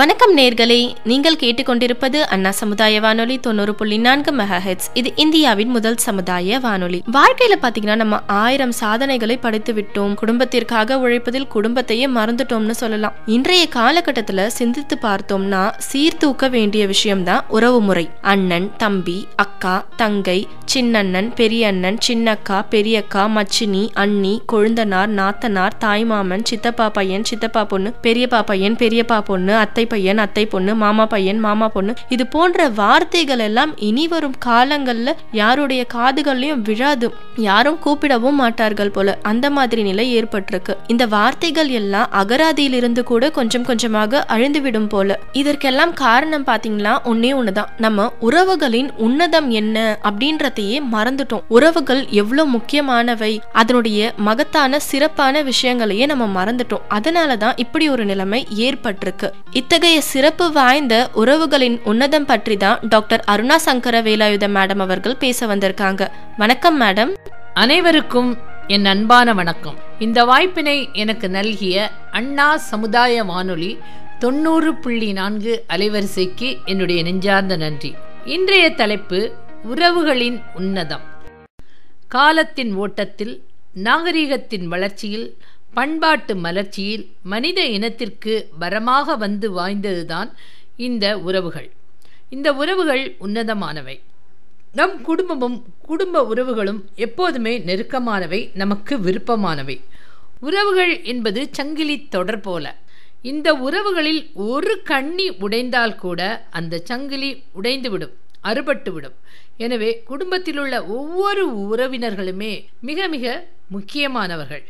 வணக்கம் நேர்களே நீங்கள் கேட்டுக்கொண்டிருப்பது அண்ணா சமுதாய வானொலி தொண்ணூறு புள்ளி நான்கு மெகாஹெட்ஸ் இது இந்தியாவின் முதல் சமுதாய வானொலி. வாழ்க்கையில பாத்தீங்கன்னா நம்ம ஆயிரம் சாதனைகளை படித்து விட்டோம். குடும்பத்திற்காக உழைப்பதில் குடும்பத்தையே மறந்துட்டோம்னு சொல்லலாம். இன்றைய காலகட்டத்துல சிந்தித்து பார்த்தோம்னா சீர்தூக்க வேண்டிய விஷயம்தான் உறவு முறை. அண்ணன் தம்பி அக்கா தங்கை சின்னண்ணன் பெரியண்ணன் சின்னக்கா பெரியக்கா மச்சினி அண்ணி கொழுந்தனார் நாத்தனார் தாய்மாமன் சித்தப்பா பையன் சித்தப்பா பொண்ணு பெரியப்பா பையன் பெரியப்பா பொண்ணு அத்தை பையன் அத்தை பொண்ணு மாமா பையன் மாமா பொண்ணு இது போன்ற வார்த்தைகள் எல்லாம் இனி வரும் காலங்கள்ல யாருடைய காதுகள்லயும் விழாது. யாரும் கூப்பிடவும் மாட்டார்கள் போல அந்த மாதிரி நிலை ஏற்பட்டிருக்கு. இந்த வார்த்தைகள் எல்லாம் அகராதியிலிருந்து கூட கொஞ்சம் கொஞ்சமாக அழிந்துவிடும் போல. இதற்கெல்லாம் காரணம் பாத்தீங்கன்னா ஒன்னே ஒண்ணுதான். நம்ம உறவுகளின் உன்னதம் என்ன அப்படின்றதையே மறந்துட்டோம். உறவுகள் எவ்வளவு முக்கியமானவை? அதனுடைய மகத்தான சிறப்பான விஷயங்களையே நம்ம மறந்துட்டோம். அதனாலதான் இப்படி ஒரு நிலைமை ஏற்பட்டிருக்கு. இத்தகைய சிறப்பு வாய்ந்த உறவுகளின் உன்னதம் பற்றி தான் டாக்டர் அருணா சங்கர வேலாயுத மேடம் அவர்கள் பேச வந்திருக்காங்க. வணக்கம் மேடம். அனைவருக்கும் என் அன்பான வணக்கம். இந்த வாய்ப்பினை எனக்கு நல்கிய அண்ணா சமுதாய வானொலி தொண்ணூறு புள்ளி நான்கு அலைவரிசைக்கு என்னுடைய நெஞ்சார்ந்த நன்றி. இன்றைய தலைப்பு உறவுகளின் உன்னதம். காலத்தின் ஓட்டத்தில் நாகரிகத்தின் வளர்ச்சியில் பண்பாட்டு மலர்ச்சியில் மனித இனத்திற்கு வரமாக வந்து வாய்ந்ததுதான் இந்த உறவுகள். இந்த உறவுகள் உன்னதமானவை. நம் குடும்பமும் குடும்ப உறவுகளும் எப்போதுமே நெருக்கமானவை நமக்கு விருப்பமானவை. உறவுகள் என்பது சங்கிலி தொடர் போல. இந்த உறவுகளில் ஒரு கண்ணி உடைந்தால் கூட அந்த சங்கிலி உடைந்துவிடும் அறுபட்டுவிடும். எனவே குடும்பத்தில் உள்ள ஒவ்வொரு உறவினர்களுமே மிக மிக முக்கியமானவர்கள்.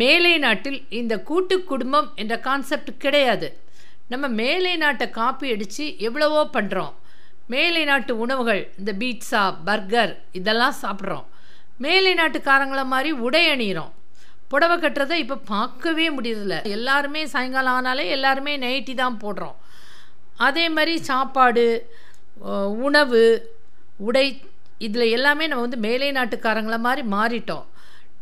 மேலை நாட்டில் இந்த கூட்டு குடும்பம் என்ற கான்செப்ட் கிடையாது. நம்ம மேலை நாட்டை காப்பி அடித்து எவ்வளவோ பண்ணுறோம் மேலை நாட்டு உணவுகள் இந்த பீட்சா பர்கர் இதெல்லாம் சாப்பிட்றோம். மேலை நாட்டுக்காரங்களை மாதிரி உடை அணிகிறோம் புடவை கட்டுறதை இப்போ பார்க்கவே முடியறதில்ல. எல்லாருமே சாயங்காலம் ஆனாலே எல்லாருமே நைட்டி தான் போடுறோம். அதே மாதிரி சாப்பாடு உணவு உடை இதில் எல்லாமே நம்ம வந்து மேலை நாட்டுக்காரங்கள மாதிரி மாறிட்டோம்.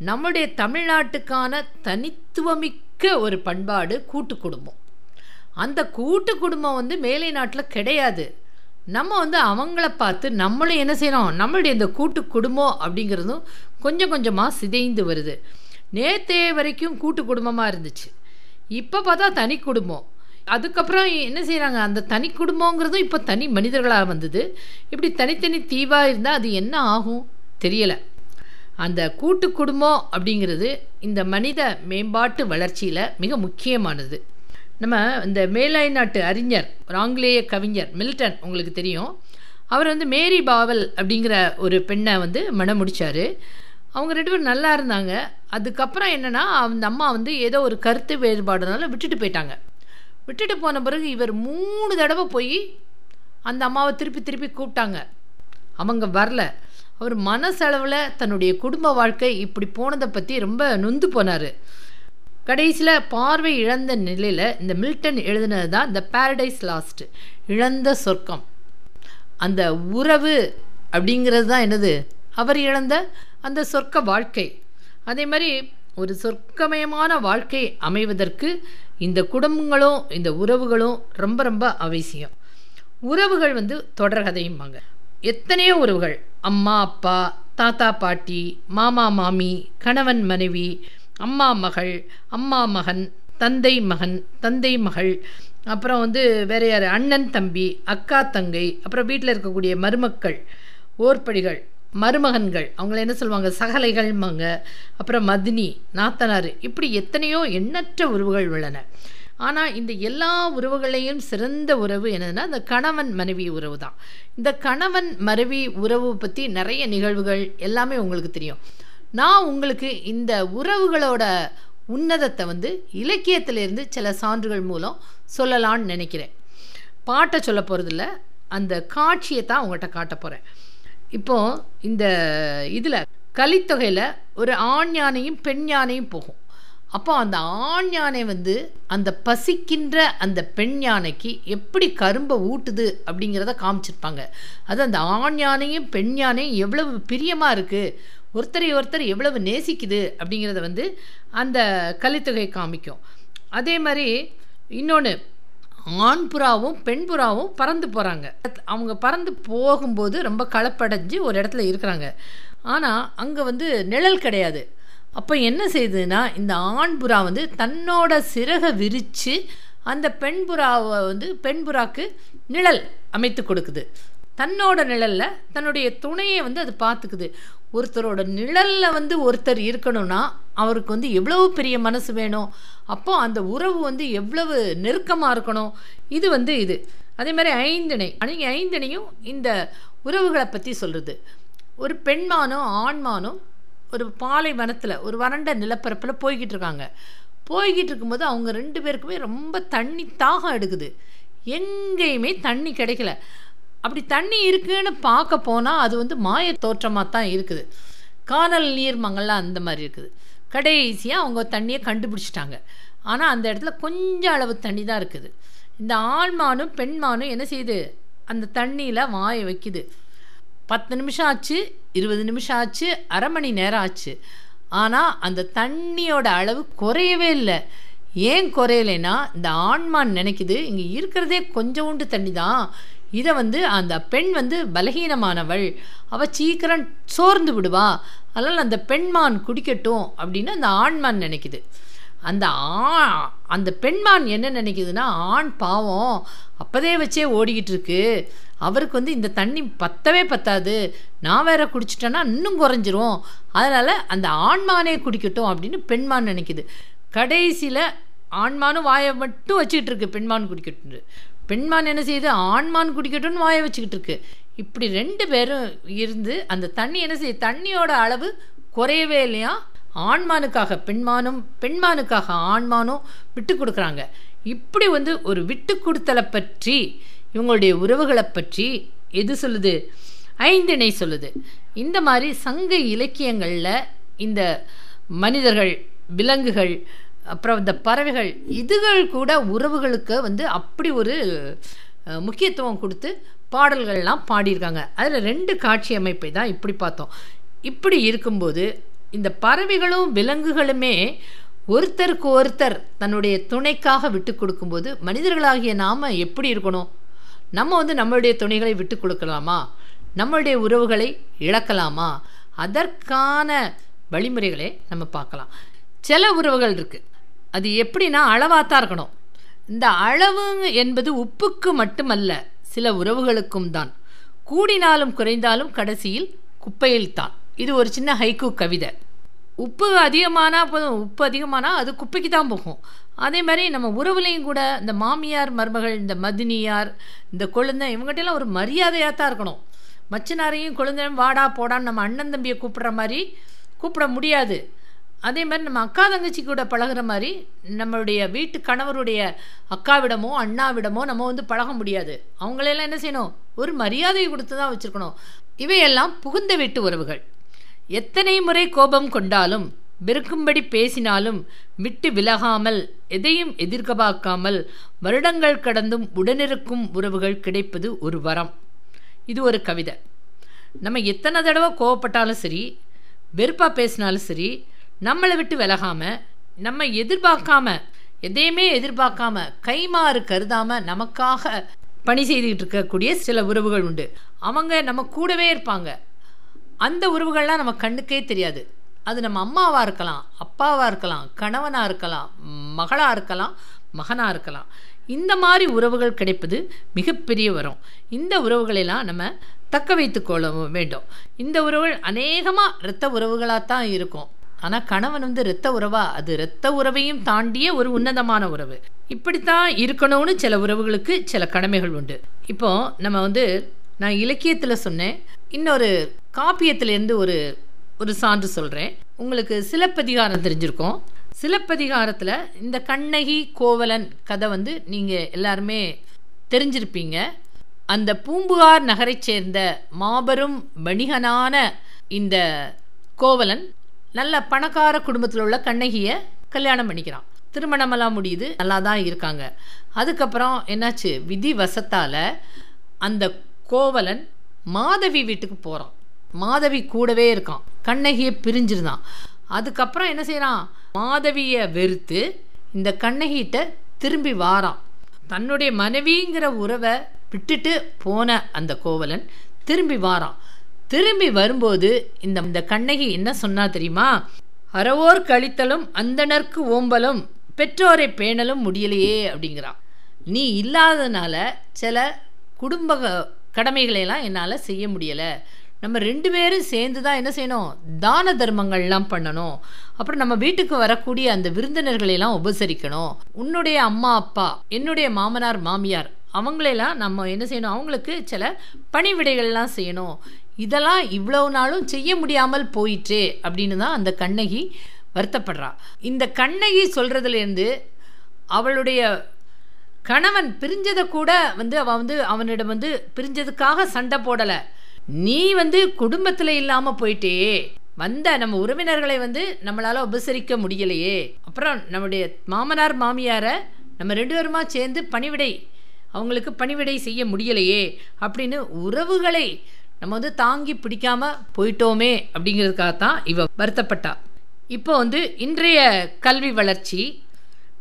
நம்முடைய தமிழ்நாட்டுக்கான தனித்துவமிக்க ஒரு பண்பாடு கூட்டு குடும்பம். அந்த கூட்டு குடும்பம் வந்து மேலை நாட்டில் கிடையாது. நம்ம வந்து அவங்கள பார்த்து நம்மளும் என்ன செய்கிறோம் நம்மளுடைய இந்த கூட்டு குடும்பம் அப்படிங்கிறதும் கொஞ்சம் கொஞ்சமாக சிதைந்து வருது. நேத்தே வரைக்கும் கூட்டு குடும்பமாக இருந்துச்சு. இப்போ பார்த்தா தனி குடும்பம். அதுக்கப்புறம் என்ன செய்கிறாங்க அந்த தனி குடும்பங்கிறதும் இப்போ தனி மனிதர்களாக வந்தது. இப்படி தனித்தனி தீவாக இருந்தால் அது என்ன ஆகும்? தெரியலை. அந்த கூட்டு குடும்பம் அப்படிங்கிறது இந்த மனித மேம்பாட்டு வளர்ச்சியில் மிக முக்கியமானது. நம்ம இந்த மேலாய் நாட்டு அறிஞர் ஒரு ஆங்கிலேய கவிஞர் மில்டன் உங்களுக்கு தெரியும். அவர் வந்து மேரி பாவல் அப்படிங்கிற ஒரு பெண்ணை வந்து மனம் முடித்தார் அவங்க ரெண்டு பேரும் நல்லா இருந்தாங்க. அதுக்கப்புறம் என்னென்னா அந்த அம்மா வந்து ஏதோ ஒரு கருத்து வேறுபாடுனால விட்டுட்டு போயிட்டாங்க. விட்டுட்டு போன பிறகு இவர் மூணு தடவை போய் அந்த அம்மாவை திருப்பி திருப்பி கூப்பிட்டாங்க. அவங்க வரல. அவர் மனசளவில் தன்னுடைய குடும்ப வாழ்க்கை இப்படி போனதை பற்றி ரொம்ப நொந்து போனார். கடைசியில் பார்வை இழந்த நிலையில் இந்த மில்டன் எழுதினது தான் இந்த பேரடைஸ் லாஸ்ட் இழந்த சொர்க்கம். அந்த உறவு அப்படிங்கிறது தான் என்னது? அவர் இழந்த அந்த சொர்க்க வாழ்க்கை. அதே மாதிரி ஒரு சொர்க்கமயமான வாழ்க்கை அமைவதற்கு இந்த குடும்பங்களும் இந்த உறவுகளும் ரொம்ப ரொம்ப அவசியம். உறவுகள் வந்து தொடர்கதையும்பாங்க எத்தனையோ உறவுகள். அம்மா அப்பா தாத்தா பாட்டி மாமா மாமி கணவன் மனைவி அம்மா மகள் அம்மா மகன் தந்தை மகன் தந்தை மகள் அப்புறம் வந்து வேற யார்? அண்ணன் தம்பி அக்கா தங்கை அப்புறம் வீட்டில் இருக்கக்கூடிய மருமக்கள் ஓர்படிகள் மருமகன்கள் அவங்கள என்ன சொல்லுவாங்க? சகலைகள்மாங்க அப்புறம் மதினி நாத்தனார் இப்படி எத்தனையோ எண்ணற்ற உறவுகள் உள்ளன. ஆனால் இந்த எல்லா உறவுகளையும் சிறந்த உறவு என்னதுன்னா இந்த கணவன் மனைவி உறவு தான். இந்த கணவன் மனைவி உறவு பற்றி நிறைய நிகழ்வுகள் எல்லாமே உங்களுக்கு தெரியும். நான் உங்களுக்கு இந்த உறவுகளோட உன்னதத்தை வந்து இலக்கியத்திலிருந்து சில சான்றுகள் மூலம் சொல்லலான்னு நினைக்கிறேன். பாட்டை சொல்ல போகிறதில்ல அந்த காட்சியை தான் உங்கள்கிட்ட காட்ட போகிறேன் இப்போது இந்த இதில் கலித்தொகையில் ஒரு ஆண் யானையும் பெண் யானையும் போகும். அப்போ அந்த ஆண் யானை வந்து அந்த பசிக்கின்ற அந்த பெண் யானைக்கு எப்படி கரும்பை ஊட்டுது அப்படிங்கிறத காமிச்சிருப்பாங்க. அது அந்த ஆண் யானையும் பெண் யானையும் எவ்வளவு பிரியமாக இருக்குது ஒருத்தரை ஒருத்தர் எவ்வளவு நேசிக்குது அப்படிங்கிறத வந்து அந்த கலித்தொகை காமிக்கும். அதே மாதிரி இன்னொன்று ஆண் புறாவும் பெண் புறாவும் பறந்து போகிறாங்க அவங்க பறந்து போகும்போது ரொம்ப களப்படைஞ்சு ஒரு இடத்துல இருக்கிறாங்க. ஆனால் அங்கே வந்து நிழல் கிடையாது. அப்போ என்ன செய்யுதுன்னா இந்த ஆண் புறா வந்து தன்னோட சிறகை விரித்து அந்த பெண் புறாவை வந்து பெண் புறாக்கு நிழல் அமைத்து கொடுக்குது. தன்னோட நிழலில் தன்னுடைய துணையை வந்து அது பார்த்துக்குது. ஒருத்தரோட நிழலில் வந்து ஒருத்தர் இருக்கணும்னா அவருக்கு வந்து எவ்வளவு பெரிய மனசு வேணும்? அப்போ அந்த உறவு வந்து எவ்வளவு நெருக்கமாக இருக்கணும்? இது வந்து இது. அதே மாதிரி ஐந்திணை. அன்றைக்கி ஐந்திணையும் இந்த உறவுகளை பற்றி சொல்கிறது ஒரு பெண்மானும் ஆண்மானும் ஒரு பாலைவனத்தில் ஒரு வறண்ட நிலப்பரப்பில் போய்கிட்டு இருக்காங்க போய்கிட்டு இருக்கும்போது அவங்க ரெண்டு பேருக்குமே ரொம்ப தண்ணி தாகம் எடுக்குது. எங்கேயுமே தண்ணி கிடைக்கல. அப்படி தண்ணி இருக்குன்னு பார்க்க போனால் அது வந்து மாய தோற்றமாக தான் இருக்குது. காணல் நீர் மங்கள்லாம் அந்த மாதிரி இருக்குது. கடைசியாக அவங்க தண்ணியை கண்டுபிடிச்சிட்டாங்க. ஆனால் அந்த இடத்துல கொஞ்சம் அளவு தண்ணி தான் இருக்குது. இந்த ஆண்மானும் பெண்மானும் என்ன செய்யுது? அந்த தண்ணியில் வாயை வைக்குது. பத்து நிமிஷம் ஆச்சு இருபது நிமிஷம் ஆச்சு அரை மணி நேரம் ஆச்சு. ஆனால் அந்த தண்ணியோட அளவு குறையவே இல்லை. ஏன் குறையலைன்னா இந்த ஆண்மான் நினைக்குது இங்கே இருக்கிறதே கொஞ்சோண்டு தண்ணி தான் இதை வந்து அந்த பெண் வந்து பலகீனமானவள். அவள் சீக்கிரம் சோர்ந்து விடுவா. அதனால் அந்த பெண்மான் குடிக்கட்டும் அப்படின்னு அந்த ஆண்மான் நினைக்குது. அந்த ஆ அந்த பெண்மான் என்ன நினைக்குதுன்னா ஆண் பாவம் அப்போதே வச்சே ஓடிக்கிட்டு இருக்கு அவருக்கு வந்து இந்த தண்ணி பத்தவே பத்தாது. நான் வேற குடிச்சிட்டேன்னா இன்னும் குறைஞ்சிரும். அதனால் அந்த ஆண்மானே குடிக்கட்டும் அப்படின்னு பெண்மான் நினைக்குது. கடைசியில் ஆண்மானும் வாயை மட்டும் வச்சுக்கிட்டு இருக்கு பெண்மான் குடிக்கட்டும் பெண்மான் என்ன செய்யுது? ஆண்மான் குடிக்கட்டும்னு வாயை வச்சுக்கிட்டு இருக்கு இப்படி ரெண்டு பேரும் இருந்து அந்த தண்ணி என்ன செய்யுது? தண்ணியோட அளவு குறையவே இல்லையா? ஆண்மானுக்காக பெண்மானும் பெண்மானுக்காக ஆண்மானும் விட்டு கொடுக்குறாங்க. இப்படி வந்து ஒரு விட்டு கொடுத்தலை பற்றி இவங்களுடைய உறவுகளை பற்றி எது சொல்லுது? ஐந்திணை சொல்லுது. இந்த மாதிரி சங்க இலக்கியங்களில் இந்த மனிதர்கள் விலங்குகள் அப்புறம் இந்த பறவைகள் இதுகள் கூட உறவுகளுக்கு வந்து அப்படி ஒரு முக்கியத்துவம் கொடுத்து பாடல்கள்லாம் பாடியிருக்காங்க. அதில் ரெண்டு காட்சி அமைப்பை தான் இப்படி பார்த்தோம். இப்படி இருக்கும்போது இந்த பறவைகளும் விலங்குகளுமே ஒருத்தருக்கு ஒருத்தர் தன்னுடைய துணைக்காக விட்டு கொடுக்கும்போது மனிதர்களாகிய நாம் எப்படி இருக்கணும்? நம்ம வந்து நம்மளுடைய துணைகளை விட்டு கொடுக்கலாமா? நம்மளுடைய உறவுகளை இழக்கலாமா? அதற்கான வழிமுறைகளை நம்ம பார்க்கலாம். சில உறவுகள் இருக்குது அது எப்படின்னா அளவாக தான் இருக்கணும். இந்த அளவு என்பது உப்புக்கு மட்டுமல்ல சில உறவுகளுக்கும் தான். கூடினாலும் குறைந்தாலும் கடைசியில் குப்பையில் தான். இது ஒரு சின்ன ஹைக்கு கவிதை. உப்பு அதிகமானால் போதும் உப்பு அதிகமானால் அது குப்பைக்கு தான் போகும். அதே மாதிரி நம்ம உறவுலையும் கூட இந்த மாமியார் மருமகள் இந்த மதினியார் இந்த குழந்தை இவங்ககிட்டலாம் ஒரு மரியாதையாக தான் இருக்கணும். மச்சனாரையும் குழந்தையும் வாடா போடான்னு நம்ம அண்ணன் தம்பியை கூப்பிட்ற மாதிரி கூப்பிட முடியாது. அதே மாதிரி நம்ம அக்கா தங்கச்சி கூட பழகிற மாதிரி நம்மளுடைய வீட்டு கணவருடைய அக்காவிடமோ அண்ணாவிடமோ நம்ம வந்து பழக முடியாது. அவங்களெல்லாம் என்ன செய்யணும்? ஒரு மரியாதையை கொடுத்து தான் வச்சுருக்கணும். இவையெல்லாம் புகுந்த வீட்டு உறவுகள். எத்தனை முறை கோபம் கொண்டாலும் வெறுக்கும்படி பேசினாலும் விட்டு விலகாமல் எதையும் எதிர்பார்க்காமல் வருடங்கள் கடந்தும் உடனிருக்கும் உறவுகள் கிடைப்பது ஒரு வரம். இது ஒரு கவிதை. நம்ம எத்தனை தடவை கோவப்பட்டாலும் சரி வெறுப்பாக பேசினாலும் சரி நம்மளை விட்டு விலகாமல் நம்ம எதிர்பார்க்காம எதையுமே எதிர்பார்க்காம கைமாறு கருதாமல் நமக்காக பணி செய்துக்கிட்டு இருக்கக்கூடிய சில உறவுகள் உண்டு. அவங்க நம்ம கூடவே இருப்பாங்க. அந்த உறவுகள்லாம் நம்ம கண்ணுக்கே தெரியாது. அது நம்ம அம்மாவாக இருக்கலாம் அப்பாவாக இருக்கலாம் கணவனாக இருக்கலாம் மகளாக இருக்கலாம் மகனாக இருக்கலாம். இந்த மாதிரி உறவுகள் கிடைப்பது மிகப்பெரிய வரம். இந்த உறவுகளெல்லாம் நம்ம தக்க வைத்து கொள்ள வேண்டும். இந்த உறவுகள் அநேகமாக இரத்த உறவுகளாக தான் இருக்கும். ஆனால் கணவன் வந்து இரத்த உறவா? அது இரத்த உறவையும் தாண்டிய ஒரு உன்னதமான உறவு. இப்படித்தான் இருக்கணும்னு சில உறவுகளுக்கு சில கடமைகள் உண்டு. இப்போ நம்ம வந்து நான் இலக்கியத்தில் சொன்னேன். இன்னொரு காப்பியத்திலேருந்து ஒரு ஒரு சான்று சொல்கிறேன் உங்களுக்கு சிலப்பதிகாரம் தெரிஞ்சிருக்கோம். சிலப்பதிகாரத்தில் இந்த கண்ணகி கோவலன் கதை வந்து நீங்கள் எல்லாருமே தெரிஞ்சிருப்பீங்க. அந்த பூம்புகார் நகரைச் சேர்ந்த மாபெரும் வணிகனான இந்த கோவலன் நல்ல பணக்கார குடும்பத்தில் உள்ள கண்ணகியை கல்யாணம் பண்ணிக்கிறான். திருமணமெல்லாம் முடியுது நல்லா தான் இருக்காங்க. அதுக்கப்புறம் என்னாச்சு? விதி வசத்தால் அந்த கோவலன் மாதவி வீட்டுக்கு போகிறான் மாதவி கூடவே இருக்கான். கண்ணகியை பிரிஞ்சிருந்தான். அதுக்கப்புறம் என்ன செய்கிறான் மாதவியை வெறுத்து இந்த கண்ணகிட்ட திரும்பி வாரான். தன்னுடைய மனைவிங்கிற உறவை விட்டுட்டு போன அந்த கோவலன் திரும்பி வாரான். திரும்பி வரும்போது இந்த இந்த கண்ணகி என்ன சொன்னா தெரியுமா? அறவோர் கழித்தலும் அந்தனர்க்கு ஓம்பலும் பெற்றோரை பேணலும் முடியலையே அப்படிங்கிறான். நீ இல்லாததுனால சில குடும்ப கடமைகளையெல்லாம் என்னால் செய்ய முடியலை. நம்ம ரெண்டு பேரும் சேர்ந்து தான் என்ன செய்யணும்? தான தர்மங்கள்லாம் பண்ணணும். அப்புறம் நம்ம வீட்டுக்கு வரக்கூடிய அந்த விருந்தினர்களையெல்லாம் உபசரிக்கணும். உன்னுடைய அம்மா அப்பா என்னுடைய மாமனார் மாமியார் அவங்களெல்லாம் நம்ம என்ன செய்யணும்? அவங்களுக்கு சில பணிவிடைகள்லாம் செய்யணும். இதெல்லாம் இவ்வளவு நாளும் செய்ய முடியாமல் போயிற்றே அப்படின்னு தான் அந்த கண்ணகி வருத்தப்படுறா. இந்த கண்ணகி சொல்கிறதுலேருந்து அவளுடைய கணவன் பிரிஞ்சதை கூட வந்து அவன் வந்து அவனிடம் வந்து பிரிஞ்சதுக்காக சண்டை போடலை. நீ வந்து குடும்பத்தில் இல்லாமல் போயிட்டே வந்த நம்ம உறவினர்களை வந்து நம்மளால் உபசரிக்க முடியலையே. அப்புறம் நம்முடைய மாமனார் மாமியாரை நம்ம ரெண்டு பேருமா சேர்ந்து பணிவிடை அவங்களுக்கு பணிவிடை செய்ய முடியலையே அப்படின்னு உறவுகளை நம்ம வந்து தாங்கி பிடிக்காமல் போயிட்டோமே அப்படிங்கிறதுக்காகத்தான் இவ வருத்தப்பட்டா. இப்போ வந்து இன்றைய கல்வி வளர்ச்சி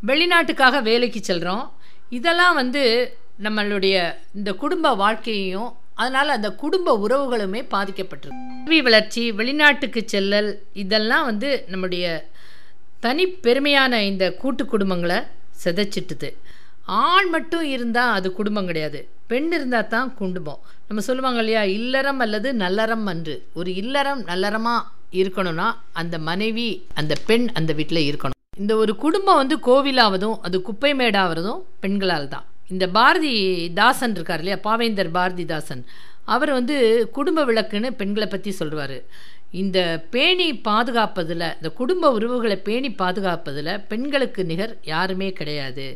வெளிநாட்டுக்காக வேலைக்கு செல்கிறோம் இதெல்லாம் வந்து நம்மளுடைய இந்த குடும்ப வாழ்க்கையையும் அதனால் அந்த குடும்ப உறவுகளுமே பாதிக்கப்பட்டிருக்கு. கல்வி வளர்ச்சி வெளிநாட்டுக்கு செல்லல் இதெல்லாம் வந்து நம்முடைய தனி பெருமையான இந்த கூட்டு குடும்பங்களை சிதைச்சிட்டுது. ஆண் மட்டும் இருந்தால் அது குடும்பம் கிடையாது. பெண் இருந்தால் தான் குடும்பம். நம்ம சொல்லுவாங்க இல்லையா இல்லறம் அல்லது நல்லறம் அன்று. ஒரு இல்லறம் நல்லறமாக இருக்கணும்னா அந்த மனைவி அந்த பெண் அந்த வீட்டில் இருக்கணும். இந்த ஒரு குடும்பம் வந்து கோவிலாவதும் அது குப்பை மேடாவதும் பெண்களால் தான். இந்த பாரதி தாசன் இருக்கார் இல்லையா? பாவேந்தர் பாரதிதாசன். அவர் வந்து குடும்ப விளக்குன்னு பெண்களை பற்றி சொல்கிறாரு இந்த பேணி பாதுகாப்பதில் இந்த குடும்ப உறவுகளை பேணி பாதுகாப்பதில் பெண்களுக்கு நிகர் யாருமே கிடையாது.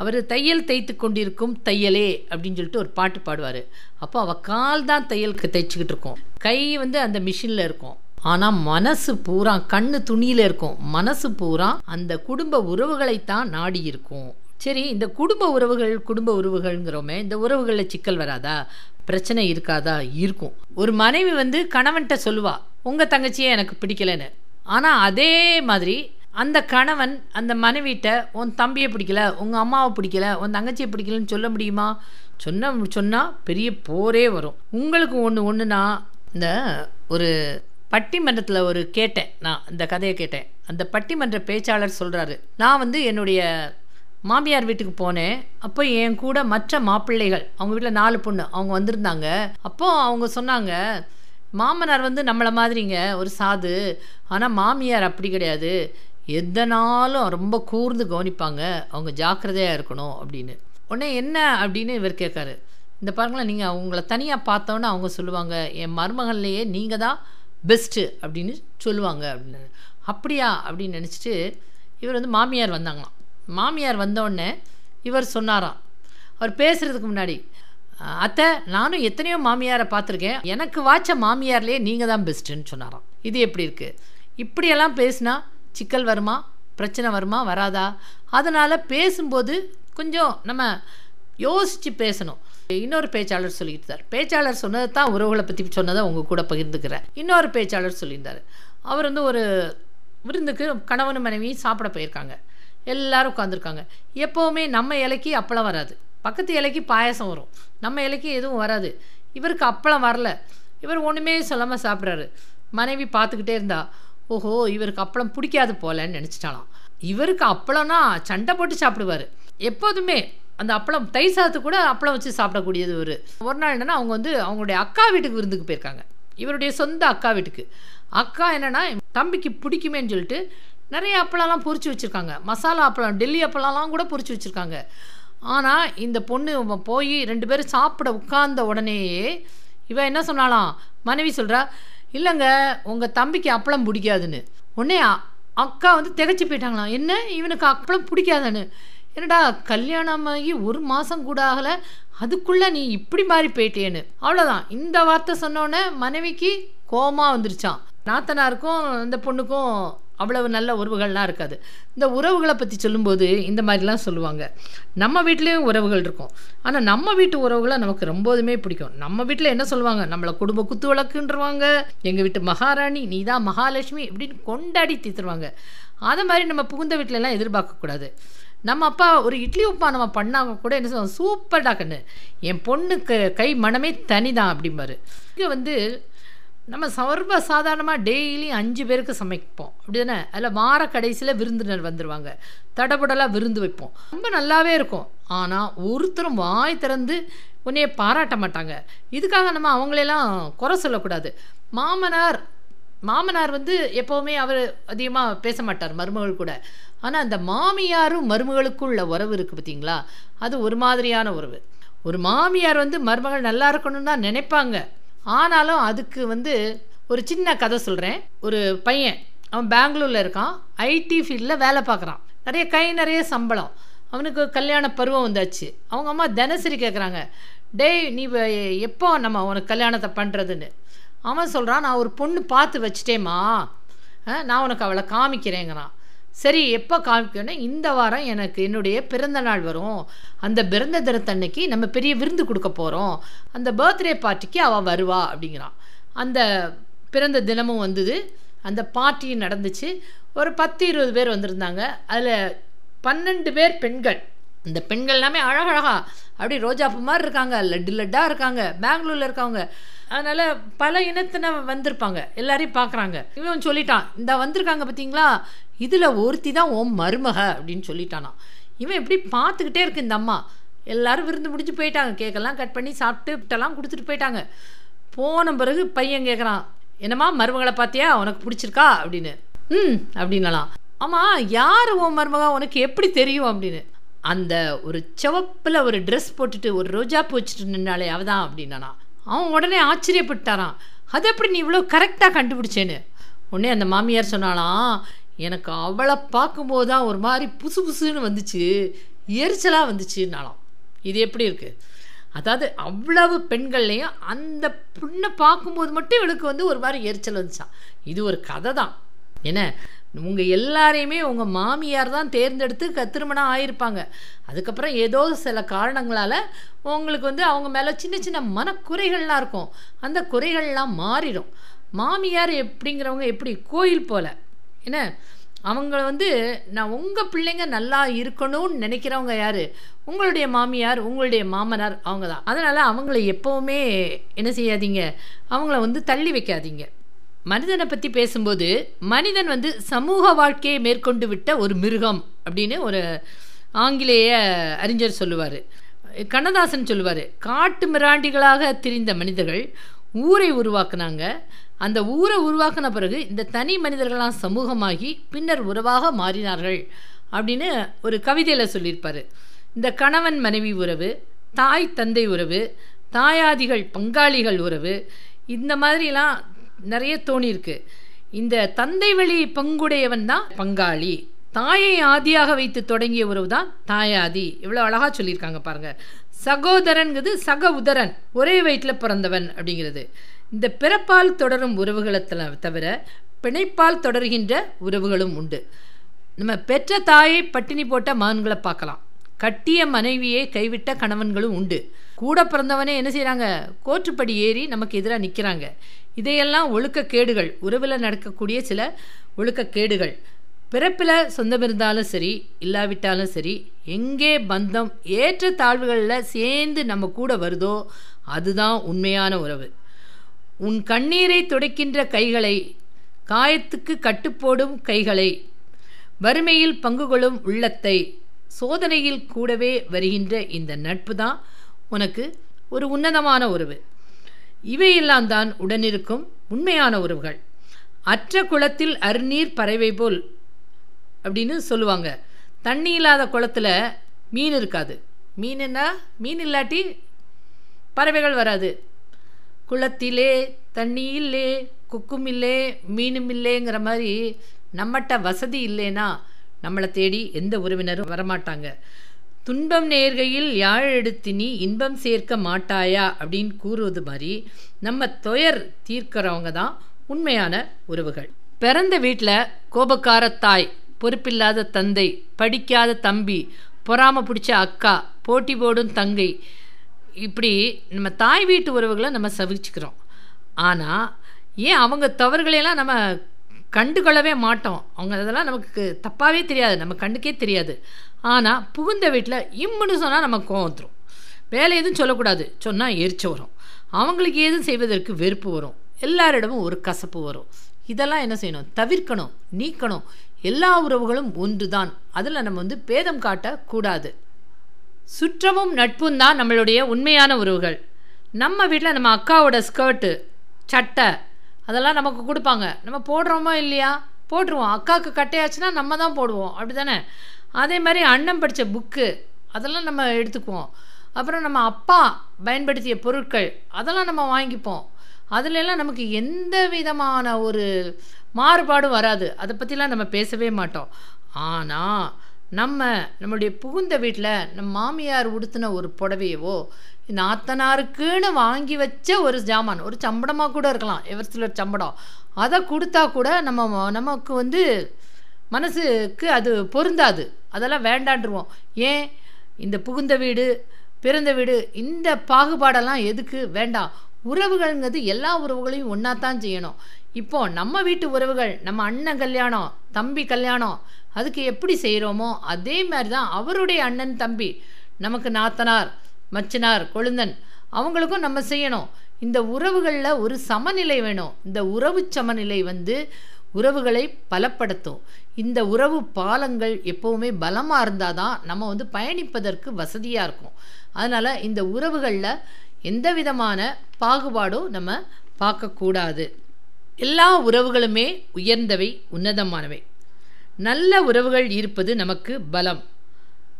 அவர் தையல் தைத்து கொண்டிருக்கும் தையலே அப்படின்னு சொல்லிட்டு ஒரு பாட்டு பாடுவார். அப்போ அவள் கால் தான் தையலுக்கு தைச்சிக்கிட்டு இருக்கும். கை வந்து அந்த மிஷினில் இருக்கும். ஆனால் மனசு பூரா கண்ணு துணியில் இருக்கும். மனசு பூரா அந்த குடும்ப உறவுகளைத்தான் நாடி இருக்கும். சரி இந்த குடும்ப உறவுகள் குடும்ப உறவுகள்ங்கிறோமே இந்த உறவுகளில் சிக்கல் வராதா? பிரச்சனை இருக்காதா? இருக்கும். ஒரு மனைவி வந்து கணவன்கிட்ட சொல்லுவா உங்கள் தங்கச்சியே எனக்கு பிடிக்கலன்னு. ஆனால் அதே மாதிரி அந்த கணவன் அந்த மனைவிட்ட உன் தம்பியை பிடிக்கல உங்கள் அம்மாவை பிடிக்கல உன் தங்கச்சியை பிடிக்கலன்னு சொல்ல முடியுமா? சொன்ன சொன்னால் பெரிய போரே வரும். உங்களுக்கு ஒன்று ஒன்றுனா இந்த ஒரு பட்டிமன்றத்தில் ஒரு கேட்டேன் நான் இந்த கதையை கேட்டேன். அந்த பட்டிமன்ற பேச்சாளர் சொல்கிறாரு நான் வந்து என்னுடைய மாமியார் வீட்டுக்கு போனேன். அப்போ என் கூட மற்ற மாப்பிள்ளைகள் அவங்க வீட்டில் நாலு பொண்ணு அவங்க வந்திருந்தாங்க. அப்போ அவங்க சொன்னாங்க மாமனார் வந்து நம்மளை மாதிரிங்க ஒரு சாது. ஆனால் மாமியார் அப்படி கிடையாது. எதனாலும் ரொம்ப கூர்ந்து கவனிப்பாங்க. அவங்க ஜாக்கிரதையாக இருக்கணும் அப்படின்னு. உடனே என்ன அப்படின்னு இவர் கேட்காரு. இந்த பாருங்களேன் நீங்கள் அவங்கள தனியாக பார்த்தோன்னே அவங்க சொல்லுவாங்க. என் மருமகன்லேயே நீங்கள் தான் பெஸ்ட்டு அப்படின்னு சொல்லுவாங்க அப்படின்னு. அப்படியா? அப்படின்னு நினச்சிட்டு இவர் வந்து மாமியார் வந்தாங்களாம். மாமியார் வந்தோடனே இவர் சொன்னாராம் அவர் பேசுகிறதுக்கு முன்னாடி அத்தை நானும் எத்தனையோ மாமியாரை பார்த்துருக்கேன். எனக்கு வாச்ச மாமியார்லேயே நீங்கள் தான் பெஸ்ட்டுன்னு சொன்னாராம். இது எப்படி இருக்குது இப்படியெல்லாம் பேசினா சிக்கல் வருமா? பிரச்சனை வருமா? வராதா? அதனால் பேசும்போது கொஞ்சம் நம்ம யோசித்து பேசணும். இன்னொரு பேச்சாளர் சொல்லியிருந்தார் பேச்சாளர் சொன்னதை தான் உறவுகளை பற்றி சொன்னதை உங்கள் கூட பகிர்ந்துக்கிறேன். இன்னொரு பேச்சாளர் சொல்லியிருந்தார். அவர் வந்து ஒரு விருந்துக்கு கணவன் மனைவி சாப்பிட போயிருக்காங்க. எல்லாரும் உட்காந்துருக்காங்க எப்போவுமே நம்ம இலைக்கு அப்பளம் வராது. பக்கத்து இலைக்கு பாயாசம் வரும். நம்ம இலைக்கு எதுவும் வராது. இவருக்கு அப்பளம் வரல. இவர் ஒன்றுமே சொல்லாமல் சாப்பிட்றாரு. மனைவி பார்த்துக்கிட்டே இருந்தா ஓஹோ இவருக்கு அப்பளம் பிடிக்காது போலன்னு நினச்சிட்டாலாம் இவருக்கு அப்பளம்னா சண்டை போட்டு சாப்பிடுவார். எப்போதுமே அந்த அப்பளம் தை சாத்து கூட அப்பளம் வச்சு சாப்பிடக்கூடியது ஒரு ஒரு நாள் என்னென்னா அவங்க வந்து அவங்களுடைய அக்கா வீட்டுக்கு விருந்துக்கு போயிருக்காங்க. இவருடைய சொந்த அக்கா வீட்டுக்கு. அக்கா என்னன்னா தம்பிக்கு பிடிக்குமேன்னு சொல்லிட்டு நிறைய அப்பளம்லாம் பொறிச்சு வச்சுருக்காங்க. மசாலா அப்பளம் டெல்லி அப்பளம்லாம் கூட பொறிச்சு வச்சுருக்காங்க. ஆனால் இந்த பொண்ணு போய் ரெண்டு பேரும் சாப்பிட உட்கார்ந்த உடனேயே இவன் என்ன சொன்னாலாம் மனைவி சொல்கிறா இல்லைங்க உங்கள் தம்பிக்கு அப்பளம் பிடிக்காதுன்னு. உடனே அக்கா வந்து திகச்சு போயிட்டாங்களாம். என்ன? இவனுக்கு அப்பளம் பிடிக்காதுன்னு. என்னடா கல்யாணமாகி ஒரு மாதம் கூட ஆகலை. அதுக்குள்ளே நீ இப்படி மாறி போயிட்டேன்னு அவ்வளோதான் இந்த வார்த்தை சொன்னோன்னே மனைவிக்கு கோமா வந்துருச்சான் நாத்தனாருக்கும் இந்த பொண்ணுக்கும் அவ்வளவு நல்ல உறவுகள்லாம் இருக்காது. இந்த உறவுகளை பற்றி சொல்லும்போது இந்த மாதிரிலாம் சொல்லுவாங்க. நம்ம வீட்லேயும் உறவுகள் இருக்கும். ஆனால் நம்ம வீட்டு உறவுகளை நமக்கு ரொம்பவுமே பிடிக்கும். நம்ம வீட்டில் என்ன சொல்லுவாங்க? நம்மளை குடும்ப குத்து விளக்குன்றவாங்க எங்கள் வீட்டு மகாராணி நீ தான் மகாலட்சுமி இப்படின்னு கொண்டாடி தீத்துருவாங்க. அதை மாதிரி நம்ம புகுந்த வீட்டிலலாம் எதிர்பார்க்கக்கூடாது நம்ம அப்பா ஒரு இட்லி உப்பா நம்ம பண்ணாங்க கூட என்ன சொல்லுவாங்க? சூப்பர்டா கண்ணு என் பொண்ணுக்கு கை மனமே தனிதான் அப்படிம்பாரு. இங்கே வந்து நம்ம சர்வ சாதாரணமாக டெய்லி அஞ்சு பேருக்கு சமைப்போம். அப்படி தானே அதில் வார கடைசியில் விருந்தினர் வந்துடுவாங்க தடபுடலாக விருந்து வைப்போம். ரொம்ப நல்லாவே இருக்கும். ஆனால் ஒருத்தரும் வாய் திறந்து உன்னைய பாராட்ட மாட்டாங்க. இதுக்காக நம்ம அவங்களெல்லாம் குறை சொல்லக்கூடாது. மாமனார் மாமனார் வந்து எப்போவுமே அவர் அதிகமாக பேச மாட்டார் மருமகள் கூட. ஆனால் அந்த மாமியாரும் மருமகளுக்குள்ள உறவு இருக்குது பார்த்தீங்களா அது ஒரு மாதிரியான உறவு. ஒரு மாமியார் வந்து மருமகள் நல்லா இருக்கணும்னு தான் நினைப்பாங்க. ஆனாலும் அதுக்கு வந்து ஒரு சின்ன கதை சொல்கிறேன் ஒரு பையன் அவன் பெங்களூரில் இருக்கான். ஐடி ஃபீல்டில் வேலை பார்க்குறான். நிறைய கை நிறைய சம்பளம். அவனுக்கு கல்யாண பருவம் வந்தாச்சு. அவங்க அம்மா தினசரி கேட்குறாங்க டேய் நீ எப்போ நம்ம உனக்கு கல்யாணத்தை பண்ணுறதுன்னு அவன் சொல்கிறான் நான் ஒரு பொண்ணு பார்த்து வச்சிட்டேம்மா. நான் உனக்கு அவளை காமிக்கிறேங்கிறான். சரி எப்போ காமிக்கணும் இந்த வாரம் எனக்கு என்னுடைய பிறந்த நாள் வரும். அந்த பிறந்த தினத்தன்னைக்கு நம்ம பெரிய விருந்து கொடுக்க போகிறோம் அந்த பர்த்டே பார்ட்டிக்கு அவள் வருவா அப்படிங்கிறான். அந்த பிறந்த தினமும் வந்தது. அந்த பார்ட்டியும் நடந்துச்சு. ஒரு பத்து இருபது பேர் வந்திருந்தாங்க. அதில் பன்னெண்டு பேர் பெண்கள். இந்த பெண்கள் எல்லாமே அழகழகா அப்படி ரோஜாப்பூ மாதிரி இருக்காங்க லட்டு லட்டாக இருக்காங்க பெங்களூரில் இருக்கவங்க. அதனால் பல இனத்தின வந்திருப்பாங்க எல்லாரையும் பார்க்குறாங்க. இவன் சொல்லிட்டான் இந்த வந்திருக்காங்க பார்த்தீங்களா இதில் ஒருத்தி தான் ஓம் மருமக அப்படின்னு சொல்லிட்டானா. இவன் எப்படி பார்த்துக்கிட்டே இருக்கு இந்த அம்மா. எல்லாரும் விருந்து முடிஞ்சு போயிட்டாங்க. கேக்கெல்லாம் கட் பண்ணி சாப்பிட்டு விட்டெல்லாம் கொடுத்துட்டு போயிட்டாங்க. போன பிறகு பையன் கேட்குறான் என்னம்மா மருமகளை பார்த்தியா? உனக்கு பிடிச்சிருக்கா? அப்படின்னு. ம் அப்படின்னலாம் ஆமாம் யார் உன் மருமகா? உனக்கு எப்படி தெரியும்? அப்படின்னு. அந்த ஒரு சிவப்பில் ஒரு ட்ரெஸ் போட்டுட்டு ஒரு ரோஜா போச்சுட்டு நின்னாலே அவதான் அப்படின்னானா? அவன் உடனே ஆச்சரியப்பட்டாரான் அது எப்படி நீ இவ்வளோ கரெக்டாக கண்டுபிடிச்சேன்னு? உடனே அந்த மாமியார் சொன்னாலாம் எனக்கு அவளை பார்க்கும்போது தான் ஒரு மாதிரி புசு புசுன்னு வந்துச்சு எரிச்சலாக வந்துச்சுன்னாலாம் இது எப்படி இருக்குது அதாவது அவ்வளவு பெண்கள்லையும் அந்த பொண்ணை பார்க்கும்போது மட்டும் இவளுக்கு வந்து ஒரு மாதிரி எரிச்சல் வந்துச்சான் இது ஒரு கதை தான் என்ன? உங்கள் எல்லாரையுமே உங்கள் மாமியார் தான் தேர்ந்தெடுத்து க திருமணம் ஆயிருப்பாங்க. அதுக்கப்புறம் ஏதோ சில காரணங்களால் உங்களுக்கு வந்து அவங்க மேலே சின்ன சின்ன மனக்குறைகள்லாம் இருக்கும். அந்த குறைகள்லாம் மாறிடும். மாமியார் எப்படிங்கிறவங்க எப்படி? கோயில் போல. என்ன? அவங்கள வந்து நான் உங்கள் பிள்ளைங்க நல்லா இருக்கணும்னு நினைக்கிறவங்க யார்? உங்களுடைய மாமியார் உங்களுடைய மாமனார் அவங்க தான் அதனால் அவங்கள எப்போவுமே என்ன செய்யாதீங்க? அவங்கள வந்து தள்ளி வைக்காதீங்க. மனிதனை பற்றி பேசும்போது மனிதன் வந்து சமூக வாழ்க்கையை மேற்கொண்டு விட்ட ஒரு மிருகம் அப்படின்னு ஒரு ஆங்கிலேய அறிஞர் சொல்லுவார். கண்ணதாசன் சொல்லுவார். காட்டு மிராண்டிகளாக திரிந்த மனிதர்கள் ஊரை உருவாக்குனாங்க. அந்த ஊரை உருவாக்கின பிறகு இந்த தனி மனிதர்களாம் சமூகமாகி பின்னர் உறவாக மாறினார்கள் அப்படின்னு ஒரு கவிதையில் சொல்லியிருப்பார். இந்த கணவன் மனைவி உறவு தாய் தந்தை உறவு தாயாதிகள் பங்காளிகள் உறவு இந்த மாதிரிலாம் நிறைய தோணியிருக்கு இந்த தந்தை வழி பங்குடையவன் தான் பங்காளி. தாயை ஆதியாக வைத்து தொடங்கிய உறவு தான் தாயாதி. இவ்வளோ அழகாக சொல்லியிருக்காங்க பாருங்க. சகோதரன்கிறது சக உதரன். ஒரே வயிற்றில் பிறந்தவன் அப்படிங்கிறது. இந்த பிறப்பால் தொடரும் உறவுகளை தவிர பிணைப்பால் தொடர்கின்ற உறவுகளும் உண்டு. நம்ம பெற்ற தாயை பட்டினி போட்ட மகன்களை பார்க்கலாம். கட்டிய மனைவியை கைவிட்ட கணவன்களும் உண்டு. கூட பிறந்தவனே என்ன செய்கிறாங்க கோற்றுப்படி ஏறி நமக்கு எதிராக நிற்கிறாங்க இதையெல்லாம் ஒழுக்கக்கேடுகள். உறவில் நடக்கக்கூடிய சில ஒழுக்கக்கேடுகள். பிறப்பில் சொந்தம் இருந்தாலும் சரி இல்லாவிட்டாலும் சரி எங்கே பந்தம் ஏற்ற தாழ்வுகளில் சேர்ந்து நம்ம கூட வருதோ அதுதான் உண்மையான உறவு. உன் கண்ணீரை துடைக்கின்ற கைகளை காயத்துக்கு கட்டுப்போடும் கைகளை வறுமையில் பங்கு கொள்ளும் உள்ளத்தை சோதனையில் கூடவே வருகின்ற இந்த நட்பு தான் உனக்கு ஒரு உன்னதமான உறவு. இவையெல்லாம் தான் உடனிருக்கும் உண்மையான உறவுகள். அற்ற குளத்தில் அருநீர் பறவை போல் அப்படின்னு சொல்லுவாங்க. தண்ணி இல்லாத குளத்தில் மீன் இருக்காது. மீனுன்னா மீன் இல்லாட்டி பறவைகள் வராது. குளத்திலே தண்ணி இல்லே குக்கும் இல்லே மீனும் இல்லைங்கிற மாதிரி நம்மகிட்ட வசதி இல்லைன்னா நம்மளை தேடி எந்த உறவினரும் வரமாட்டாங்க. துன்பம் நேர்கையில் யாழ் எடுத்து நீ இன்பம் சேர்க்க மாட்டாயா? அப்படின்னு கூறுவது மாதிரி நம்ம துயர் தீர்க்கிறவங்க தான் உண்மையான உறவுகள். பிறந்த வீட்டில் கோபக்கார தாய் பொறுப்பில்லாத தந்தை படிக்காத தம்பி பொறாம பிடிச்ச அக்கா போட்டி போடும் தங்கை இப்படி நம்ம தாய் வீட்டு உறவுகளை நம்ம சவிச்சுக்கிறோம். ஆனால் ஏன் அவங்க தவறுகளையெல்லாம் நம்ம கண்டுகொள்ளவே மாட்டோம்? அவங்க அதெல்லாம் நமக்கு தப்பாகவே தெரியாது. நம்ம கண்டுக்கே தெரியாது. ஆனால் புகுந்த வீட்டில் இம்முன்னு சொன்னால் நமக்கு கோவம் வந்துடும் வேலை எதுவும் சொல்லக்கூடாது. சொன்னால் எரிச்ச வரும். அவங்களுக்கு ஏதும் செய்வதற்கு வெறுப்பு வரும். எல்லாரிடமும் ஒரு கசப்பு வரும். இதெல்லாம் என்ன செய்யணும்? தவிர்க்கணும். நீக்கணும். எல்லா உறவுகளும் ஒன்று தான் அதில் நம்ம வந்து பேதம் காட்டக்கூடாது. சுற்றமும் நட்பும் தான் நம்மளுடைய உண்மையான உறவுகள். நம்ம வீட்டில் நம்ம அக்காவோட ஸ்கர்ட்டு சட்டை அதெல்லாம் நமக்கு கொடுப்பாங்க. நம்ம போடுறோமோ இல்லையா? போட்டுருவோம். அக்காவுக்கு கட்டையாச்சுன்னா நம்ம தான் போடுவோம். அப்படி தானே அதே மாதிரி அண்ணன் படித்த புக்கு அதெல்லாம் நம்ம எடுத்துக்குவோம். அப்புறம் நம்ம அப்பா பயன்படுத்திய பொருட்கள் அதெல்லாம் நம்ம வாங்கிப்போம். அதுலெல்லாம் நமக்கு எந்த விதமான ஒரு மாறுபாடும் வராது. அதை பற்றிலாம் நம்ம பேசவே மாட்டோம். ஆனால் நம்ம நம்மளுடைய புகுந்த வீட்டில் நம்ம மாமியார் உடுத்தின ஒரு புடவையவோ நாத்தனாருக்குன்னு வாங்கி வச்ச ஒரு ஜாமான் ஒரு சம்படமாக கூட இருக்கலாம். எவர் சிலர் சம்படம். அதை கொடுத்தா கூட நம்ம நமக்கு வந்து மனசுக்கு அது பொருந்தாது. அதெல்லாம் வேண்டான்றுவோம் ஏன்? இந்த புகுந்த வீடு பிறந்த வீடு இந்த பாகுபாடெல்லாம் எதுக்கு? வேண்டாம். உறவுகள்ங்கிறது எல்லா உறவுகளையும் ஒன்றா தான் செய்யணும். இப்போ நம்ம வீட்டு உறவுகள் நம்ம அண்ணன் கல்யாணம் தம்பி கல்யாணம் அதுக்கு எப்படி செய்கிறோமோ அதே மாதிரி தான் அவருடைய அண்ணன் தம்பி நமக்கு நாத்தனார் மச்சனார் கொழுந்தன் அவங்களுக்கும் நம்ம செய்யணும். இந்த உறவுகளில் ஒரு சமநிலை வேணும். இந்த உறவு சமநிலை வந்து உறவுகளை பலப்படுத்தும். இந்த உறவு பாலங்கள் எப்போவுமே பலமாக இருந்தால் தான் நம்ம வந்து பயணிப்பதற்கு வசதியாக இருக்கும். அதனால் இந்த உறவுகளில் எந்த விதமான பாகுபாடும் நம்ம பார்க்கக்கூடாது. எல்லா உறவுகளுமே உயர்ந்தவை உன்னதமானவை. நல்ல உறவுகள் இருப்பது நமக்கு பலம்.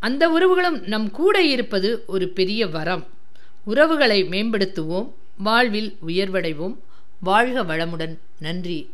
அந்த உறவுகளும் நம் கூட இருப்பது ஒரு பெரிய வரம். உறவுகளை மேம்படுத்துவோம் வாழ்வில் உயர்வடைவோம். வாழ்க வளமுடன். நன்றி.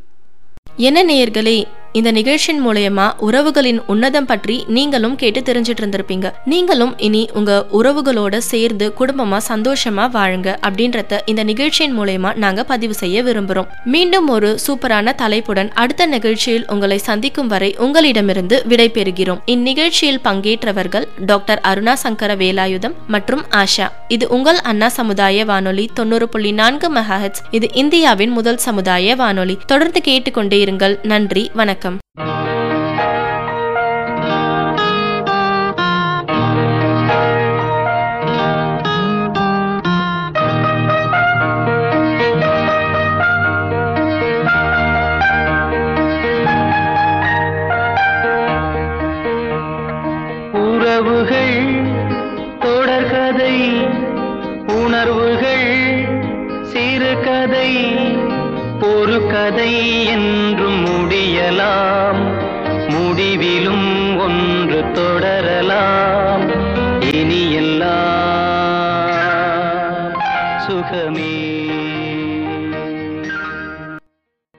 என்ன நேயர்களே இந்த நிகழ்ச்சியின் மூலயமா உறவுகளின் உன்னதம் பற்றி நீங்களும் கேட்டு தெரிஞ்சிட்டு இருந்திருப்பீங்க நீங்களும் இனி உங்க உறவுகளோட சேர்ந்து குடும்பமா சந்தோஷமா வாழுங்க அப்படின்றத இந்த நிகழ்ச்சியின் மூலயமா நாங்க பதிவு செய்ய விரும்புறோம். மீண்டும் ஒரு சூப்பரான தலைப்புடன் அடுத்த நிகழ்ச்சியில் உங்களை சந்திக்கும் வரை உங்களிடமிருந்து விடை பெறுகிறோம். இந்நிகழ்ச்சியில் பங்கேற்றவர்கள் டாக்டர் அருணா சங்கர வேலாயுதம் மற்றும் ஆஷா. இது உங்கள் அண்ணா சமுதாய வானொலி தொண்ணூறு புள்ளி நான்கு மெகாஹெட்ஸ். இது இந்தியாவின் முதல் சமுதாய வானொலி. தொடர்ந்து கேட்டுக்கொண்டே இருங்கள். நன்றி. வணக்கம். உறவுகள்